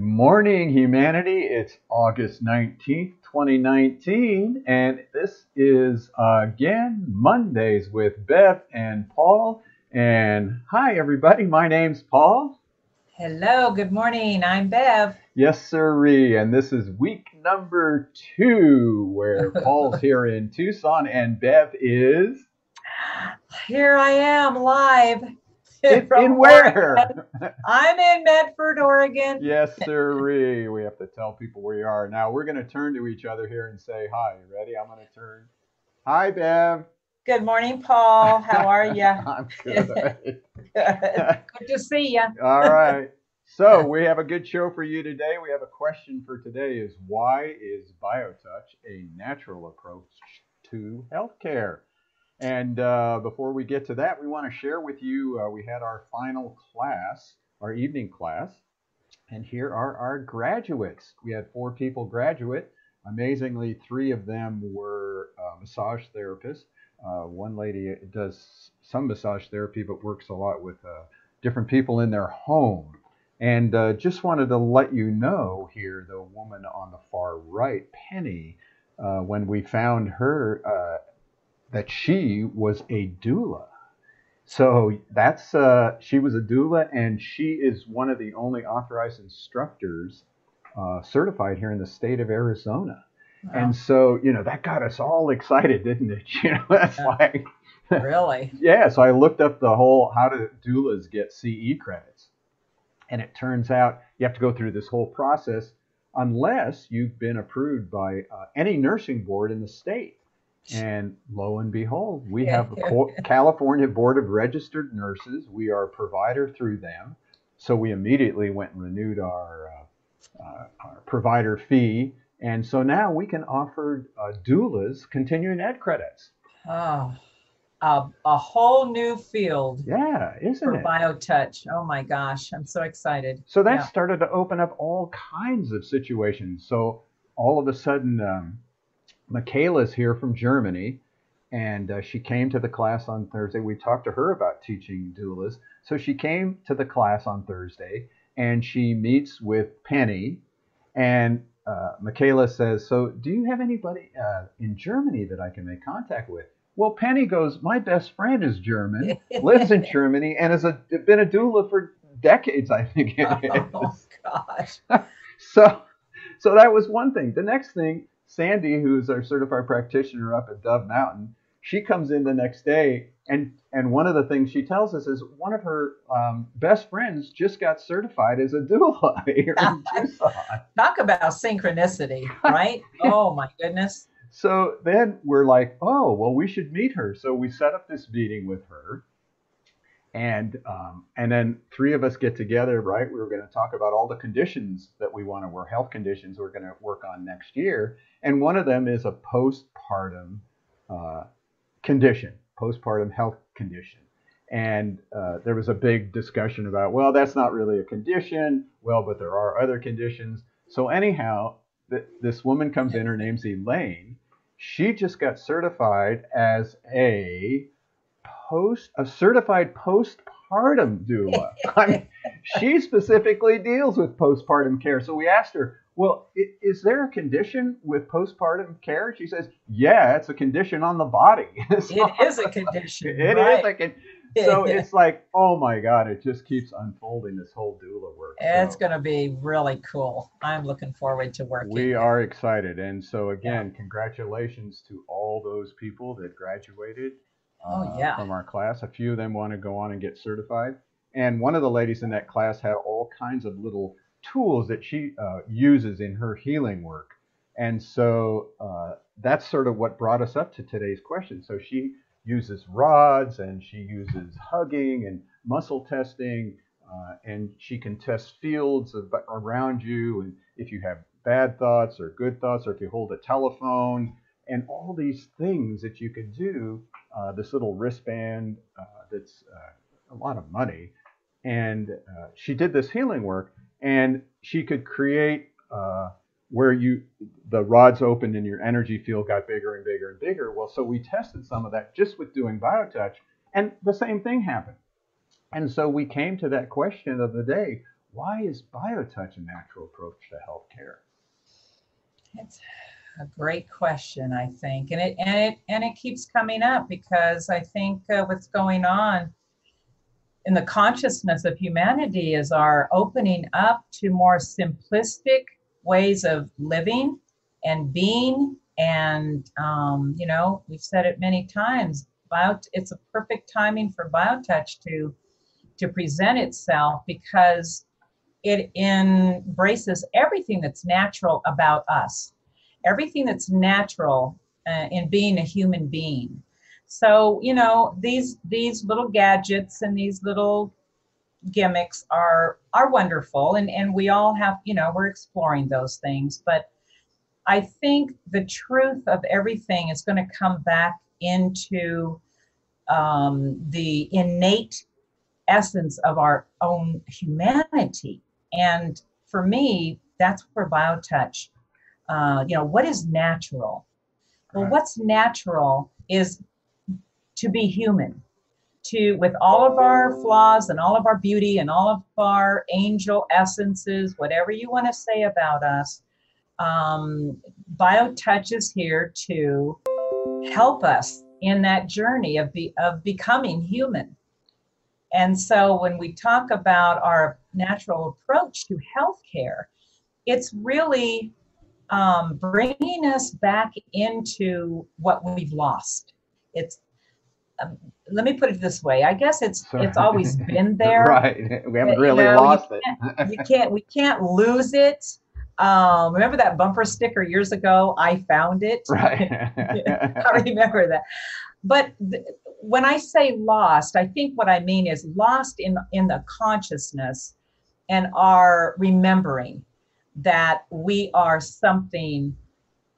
morning, humanity. It's August 19th, 2019, and this is again Mondays with Bev and Paul. And hi, everybody. My name's Paul. Hello, good morning. I'm Bev. Yes, sirree. And this is week number two, where Paul's here in Tucson and Bev is. Here I am live. In, in where? I'm in Medford, Oregon. Yes, sirree. We have to tell people where you are. Now we're going to turn to each other here and say hi. You ready? I'm going to turn. Hi, Bev. Good morning, Paul. How are you? I'm good. good. Good to see you. All right. So we have a good show for you today. We have a question for today: Is why is BioTouch a natural approach to healthcare? And uh, before we get to that, we want to share with you uh, we had our final class, our evening class, and here are our graduates. We had four people graduate. Amazingly, three of them were uh, massage therapists. Uh, one lady does some massage therapy but works a lot with uh, different people in their home. And uh, just wanted to let you know here, the woman on the far right, Penny, when we found her that she was a doula. So that's uh, she was a doula, and she is one of the only authorized instructors uh, certified here in the state of Arizona. Wow. And so you know that got us all excited, didn't it? You know that's yeah. why. really? yeah. So I looked up the whole how do doulas get CE credits, and it turns out you have to go through this whole process unless you've been approved by uh, any nursing board in the state. And lo and behold, we have the California Board of Registered Nurses. We are a provider through them. So we immediately went and renewed our, uh, uh, our provider fee. And so now we can offer uh, doulas continuing ed credits. Oh, a, a whole new field. Yeah, isn't for it? BioTouch. Oh my gosh, I'm so excited. So that yeah. started to open up all kinds of situations. So all of a sudden, um, Michaela's here from Germany, and uh, she came to the class on Thursday. We talked to her about teaching doulas. So she came to the class on Thursday, and she meets with Penny, and uh, Michaela says, "So, do you have anybody uh, in Germany that I can make contact with?" Well, Penny goes, "My best friend is German, lives in Germany, and has a, been a doula for decades. I think it oh, is." Oh gosh! so, so that was one thing. The next thing Sandy, who's our certified practitioner up at Dove Mountain, she comes in the next day, and and one of the things she tells us is one of her um, best friends just got certified as a doula here in Tucson. Talk about synchronicity, right? oh my goodness. So then we're like, oh well, we should meet her. So we set up this meeting with her and um, and then three of us get together right? We were going to talk about all the conditions that we want to work health conditions we're going to work on next year. And one of them is a postpartum uh, condition postpartum health condition. And uh, there was a big discussion about well that's not really a condition. Well but there are other conditions. So anyhow th- this woman comes in her name's elaine. She just got certified as a post a certified postpartum doula. I mean, she specifically deals with postpartum care. So we asked her, "Well, is there a condition with postpartum care?" She says, "Yeah, it's a condition on the body." so, it is a condition. It right? is a condition. So it's like, oh my God, it just keeps unfolding this whole doula work. It's so, going to be really cool. I'm looking forward to working. We are excited. And so, again, yeah. congratulations to all those people that graduated oh, uh, yeah. from our class. A few of them want to go on and get certified. And one of the ladies in that class had all kinds of little tools that she uh, uses in her healing work. And so uh, that's sort of what brought us up to today's question. So she uses rods and she uses hugging and muscle testing, uh, and she can test fields of, around you. And if you have bad thoughts or good thoughts, or if you hold a telephone, and all these things that you could do uh, this little wristband uh, that's uh, a lot of money. And uh, she did this healing work, and she could create uh, where you the rods opened and your energy field got bigger and bigger and bigger. Well, so we tested some of that just with doing biotouch, and the same thing happened. And so we came to that question of the day: why is BioTouch a natural approach to healthcare? It's a great question, I think, and it and it and it keeps coming up because I think uh, what's going on in the consciousness of humanity is our opening up to more simplistic ways of living and being and um, you know we've said it many times bio it's a perfect timing for biotouch to to present itself because it embraces everything that's natural about us everything that's natural uh, in being a human being. So you know these these little gadgets and these little gimmicks are are wonderful and and we all have you know we're exploring those things. But i think the truth of everything is going to come back into um, the innate essence of our own humanity. And for me that's where biotouch uh, you know what is natural well Right. what's natural is to be human to with all of our flaws and all of our beauty and all of our angel essences whatever you want to say about us um, biotouch is here to help us in that journey of be, of becoming human and so when we talk about our natural approach to healthcare it's really um, bringing us back into what we've lost it's um, let me put it this way. I guess it's Sorry. it's always been there. Right. We haven't You really know, you lost it. You can't we can't lose it. Um, remember that bumper sticker years ago? I found it. right. I remember that. But th- when I say lost, I think what I mean is lost in in the consciousness and our remembering that we are something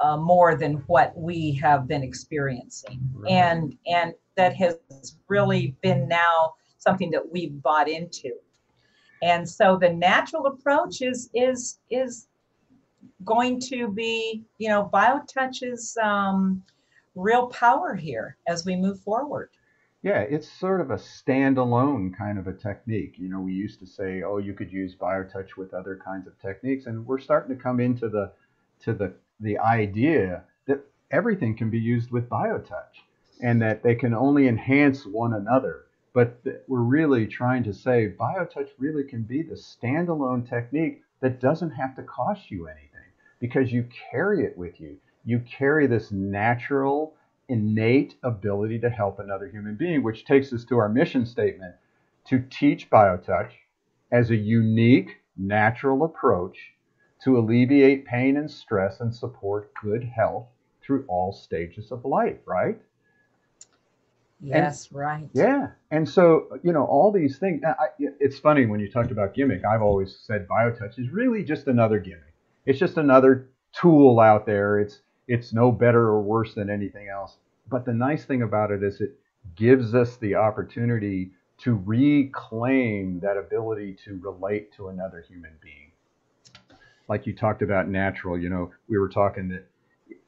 uh, more than what we have been experiencing. Right. and and that has really been now something that we've bought into. And so the natural approach is is is going to be you know biotouch's um, real power here as we move forward Yeah, it's sort of a standalone kind of a technique. You know, we used to say, oh, you could use BioTouch with other kinds of techniques, and we're starting to come into the to the the idea that everything can be used with BioTouch, and that they can only enhance one another. But we're really trying to say BioTouch really can be the standalone technique that doesn't have to cost you anything because you carry it with you. You carry this natural innate ability to help another human being, which takes us to our mission statement to teach BioTouch as a unique, natural approach to alleviate pain and stress and support good health through all stages of life, right? yes right Yeah. And so, you know, all these things, I- it's funny when you talked about gimmick, I've always said BioTouch is really just another gimmick. It's just another tool out there. It's it's no better or worse than anything else. But the nice thing about it is it gives us the opportunity to reclaim that ability to relate to another human being. Like you talked about natural, you know, we were talking that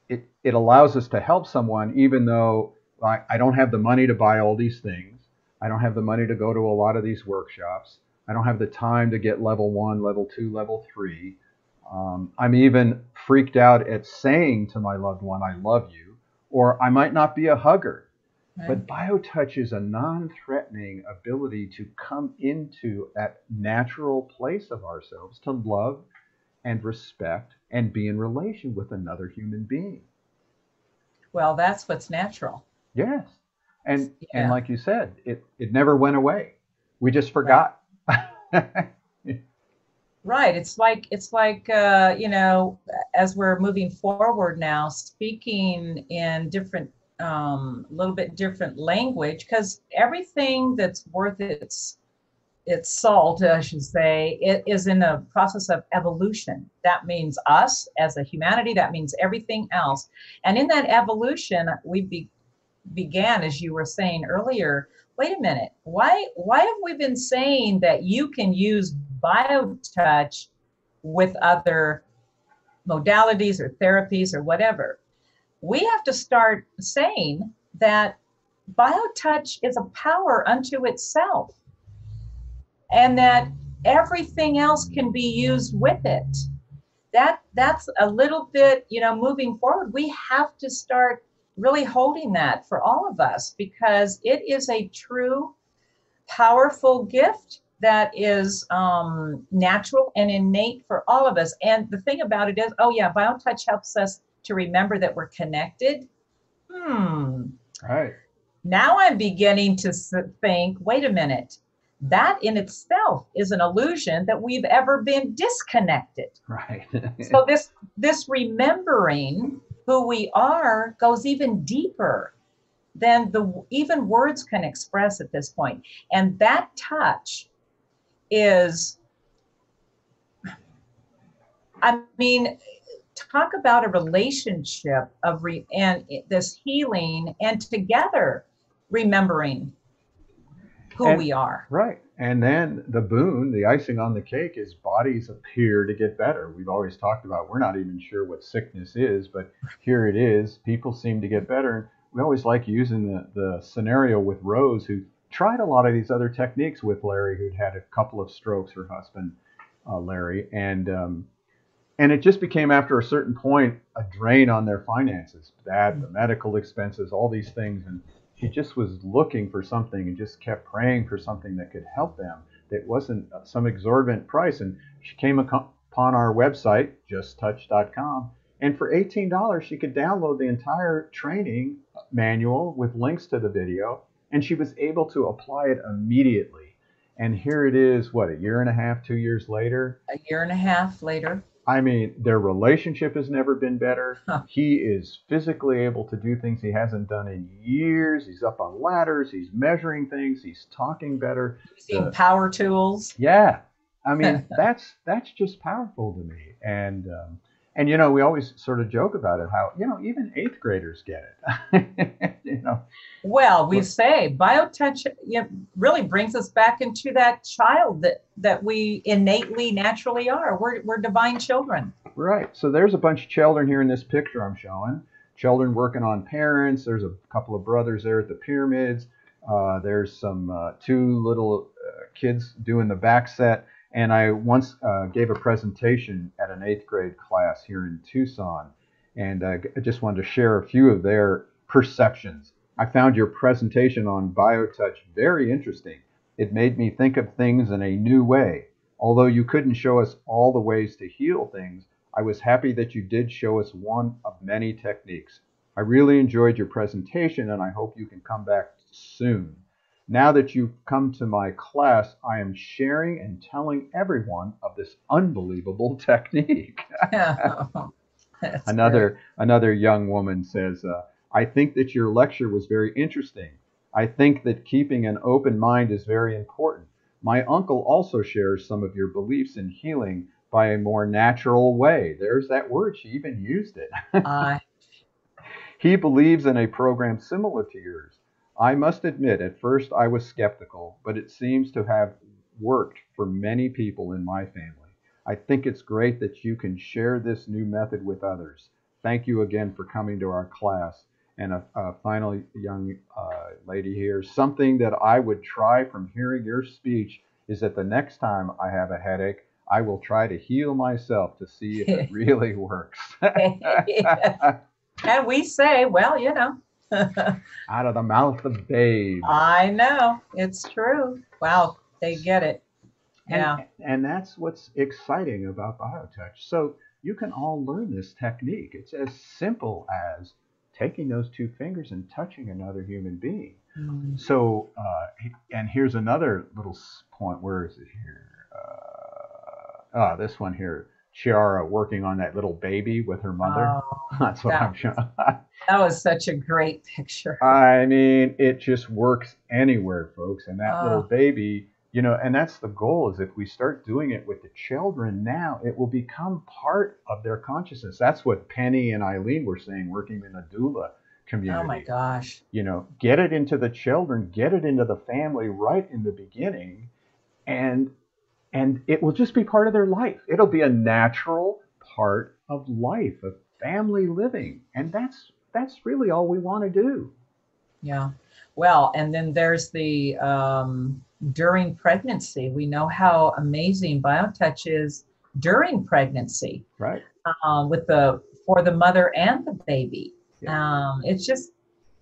it, it allows us to help someone even though I, I don't have the money to buy all these things. I don't have the money to go to a lot of these workshops. I don't have the time to get level one, level two, level three. Um, I'm even freaked out at saying to my loved one, I love you, or I might not be a hugger. But BioTouch is a non threatening ability to come into that natural place of ourselves to love and respect and be in relation with another human being. well that's what's natural Yes. And Yeah. and like you said, it, it never went away. We just forgot. Right. It's like it's like uh, you know, as we're moving forward now, speaking in different, um, a little bit different language, because everything that's worth its its salt, I should say, it is in a process of evolution. That means us as a humanity. That means everything else. And in that evolution, we be, began, as you were saying earlier. Wait a minute. Why why have we been saying that you can use biotouch with other modalities or therapies or whatever? We have to start saying that biotouch is a power unto itself and that everything else can be used with it. That that's a little bit, you know, moving forward. We have to start really holding that for all of us because it is a true, powerful gift that is um, natural and innate for all of us. And the thing about it is, oh yeah, BioTouch helps us to remember that we're connected. Hmm. Right. Now I'm beginning to think, wait a minute, that in itself is an illusion that we've ever been disconnected. Right. so this this remembering who we are goes even deeper than the even words can express at this point. And that touch is I mean, talk about a relationship of re, and this healing and together remembering who and, we are. Right. And then the boon, the icing on the cake is bodies appear to get better. We've always talked about we're not even sure what sickness is, but here it is. People seem to get better. We always like using the, the scenario with Rose, who tried a lot of these other techniques with Larry, who'd had a couple of strokes, her husband, uh, Larry. And um, and it just became after a certain point a drain on their finances that the medical expenses all these things and she just was looking for something and just kept praying for something that could help them that wasn't some exorbitant price and she came upon our website justtouch.com and for $18 she could download the entire training manual with links to the video and she was able to apply it immediately and here it is what a year and a half two years later a year and a half later I mean, their relationship has never been better. Huh. He is physically able to do things he hasn't done in years. He's up on ladders. He's measuring things. He's talking better. Using uh, power tools. Yeah, I mean that's that's just powerful to me. And um, and you know, we always sort of joke about it how, you know, even eighth graders get it. you know. Well, we say biotouch you know, really brings us back into that child that, that we innately naturally are. We're, we're divine children. Right. So there's a bunch of children here in this picture I'm showing. Children working on parents. There's a couple of brothers there at the pyramids. Uh, there's some uh, two little uh, kids doing the back set and I once uh, gave a presentation at an eighth grade class here in Tucson, and I just wanted to share a few of their perceptions. I found your presentation on BioTouch very interesting. It made me think of things in a new way. Although you couldn't show us all the ways to heal things, I was happy that you did show us one of many techniques. I really enjoyed your presentation and I hope you can come back soon. Now that you've come to my class, I am sharing and telling everyone of this unbelievable technique. another great. another young woman says, uh, "I think that your lecture was very interesting. I think that keeping an open mind is very important. My uncle also shares some of your beliefs in healing by a more natural way. There's that word; she even used it. uh. he believes in a program similar to yours." I must admit, at first I was skeptical, but it seems to have worked for many people in my family. I think it's great that you can share this new method with others. Thank you again for coming to our class. And a, a final young uh, lady here, something that I would try from hearing your speech is that the next time I have a headache, I will try to heal myself to see if it really works. and we say, well, you know, out of the mouth of babes. I know. It's true. Wow. They get it. Yeah. And, and that's what's exciting about BioTouch. So you can all learn this technique. It's as simple as taking those two fingers and touching another human being. Mm. So, uh, and here's another little point. Where is it here? Uh, ah, this one here. Chiara working on that little baby with her mother. Oh, That's what that, I'm showing. that was such a great picture. I mean, it just works anywhere, folks. And that oh. little baby, you know, and that's the goal is if we start doing it with the children now, it will become part of their consciousness. That's what Penny and Eileen were saying working in a doula community. Oh my gosh. You know, get it into the children, get it into the family right in the beginning. And and it will just be part of their life. It'll be a natural part of life, of family living, and that's that's really all we want to do. Yeah. Well, and then there's the um, during pregnancy. We know how amazing BioTouch is during pregnancy. Right. Um, with the for the mother and the baby. Yeah. Um, it's just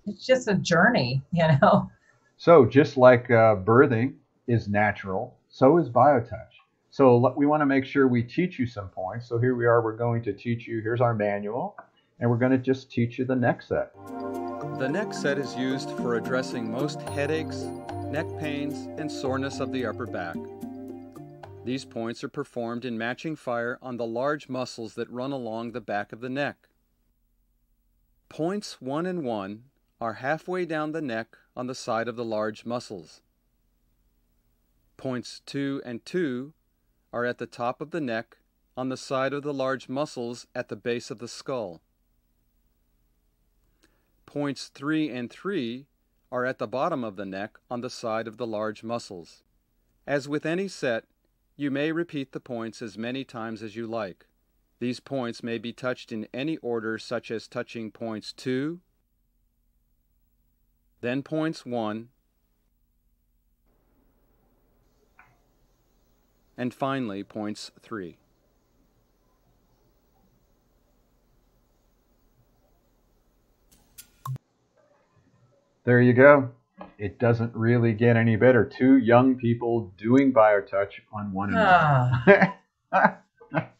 it's just a journey, you know. So just like uh, birthing is natural, so is BioTouch. So we want to make sure we teach you some points. So here we are. We're going to teach you. Here's our manual, and we're going to just teach you the next set. The next set is used for addressing most headaches, neck pains, and soreness of the upper back. These points are performed in matching fire on the large muscles that run along the back of the neck. Points 1 and 1 are halfway down the neck on the side of the large muscles. Points 2 and 2 are at the top of the neck on the side of the large muscles at the base of the skull. Points 3 and 3 are at the bottom of the neck on the side of the large muscles. As with any set, you may repeat the points as many times as you like. These points may be touched in any order such as touching points 2, then points 1, and finally points 3. There you go. It doesn't really get any better. Two young people doing BioTouch on one another. Ah.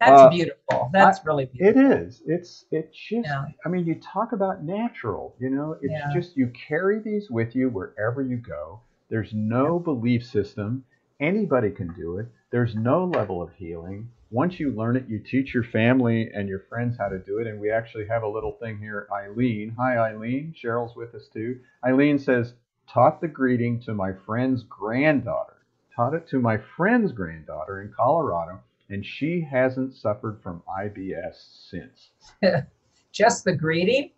That's uh, beautiful. That's I, really beautiful. It is. It's it's just yeah. I mean, you talk about natural, you know, it's yeah. just you carry these with you wherever you go. There's no yeah. belief system. Anybody can do it. There's no level of healing once you learn it, you teach your family and your friends how to do it. And we actually have a little thing here, Eileen. Hi, Eileen. Cheryl's with us too. Eileen says, taught the greeting to my friend's granddaughter. Taught it to my friend's granddaughter in Colorado, and she hasn't suffered from IBS since. Just the greeting?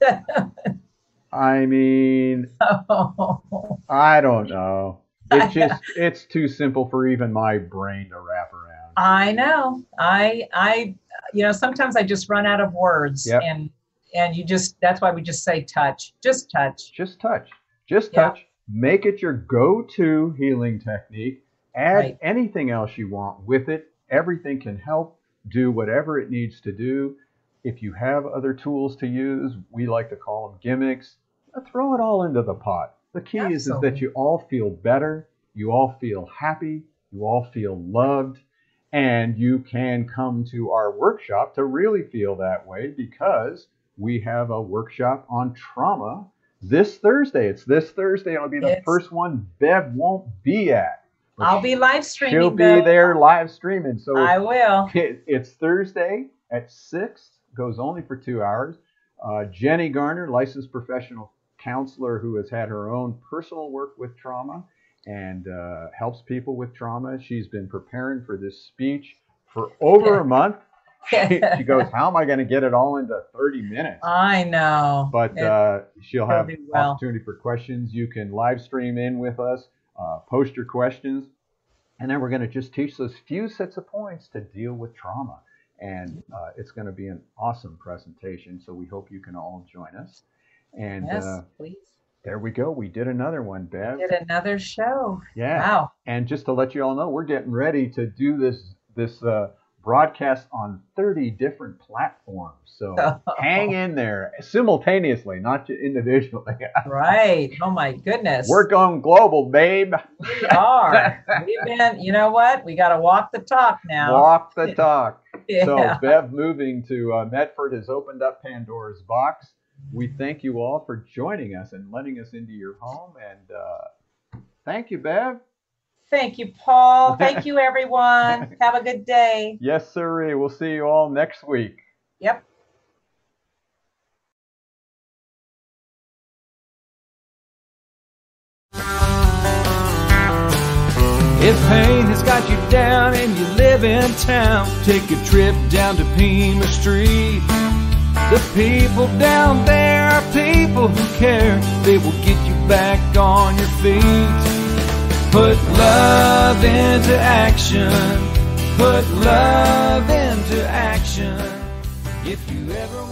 I mean, oh. I don't know. It's just, it's too simple for even my brain to wrap around. I know. I I you know sometimes I just run out of words yep. and and you just that's why we just say touch. Just touch. Just touch. Just touch. Make it your go-to healing technique. Add right. anything else you want with it. Everything can help. Do whatever it needs to do. If you have other tools to use, we like to call them gimmicks. Throw it all into the pot. The key Absolutely. is, is that you all feel better, you all feel happy, you all feel loved, and you can come to our workshop to really feel that way because we have a workshop on trauma this Thursday. It's this Thursday. It'll be the it's, first one Bev won't be at. I'll be live streaming. She'll be though. there live streaming. So I will. It, it's Thursday at six. Goes only for two hours. Uh, Jenny Garner, licensed professional counselor who has had her own personal work with trauma, and uh, helps people with trauma. She's been preparing for this speech for over a month. She, she, goes, How am I going to get it all into 30 minutes? I know. But uh, she'll have well. opportunity for questions. You can live stream in with us, uh, post your questions, and then we're going to just teach those few sets of points to deal with trauma. And uh, it's going to be an awesome presentation. So we hope you can all join us. And yes, uh, please there we go. We did another one, Bev. Did another show. Yeah. Wow. And just to let you all know, we're getting ready to do this this uh, broadcast on 30 different platforms. So oh. hang in there simultaneously, not individually. right. Oh my goodness. We're going global, babe. We are. We've been, you know what? We got to walk the talk now. Walk the talk. yeah. So Bev moving to uh, Medford has opened up Pandora's box we thank you all for joining us and letting us into your home. And uh, thank you, Bev. Thank you, Paul. Thank you, everyone. Have a good day. Yes, sir. We'll see you all next week. Yep. If pain has got you down and you live in town, take a trip down to Pima Street. The people down there are people who care. They will get you back on your feet. Put love into action. Put love into action. If you ever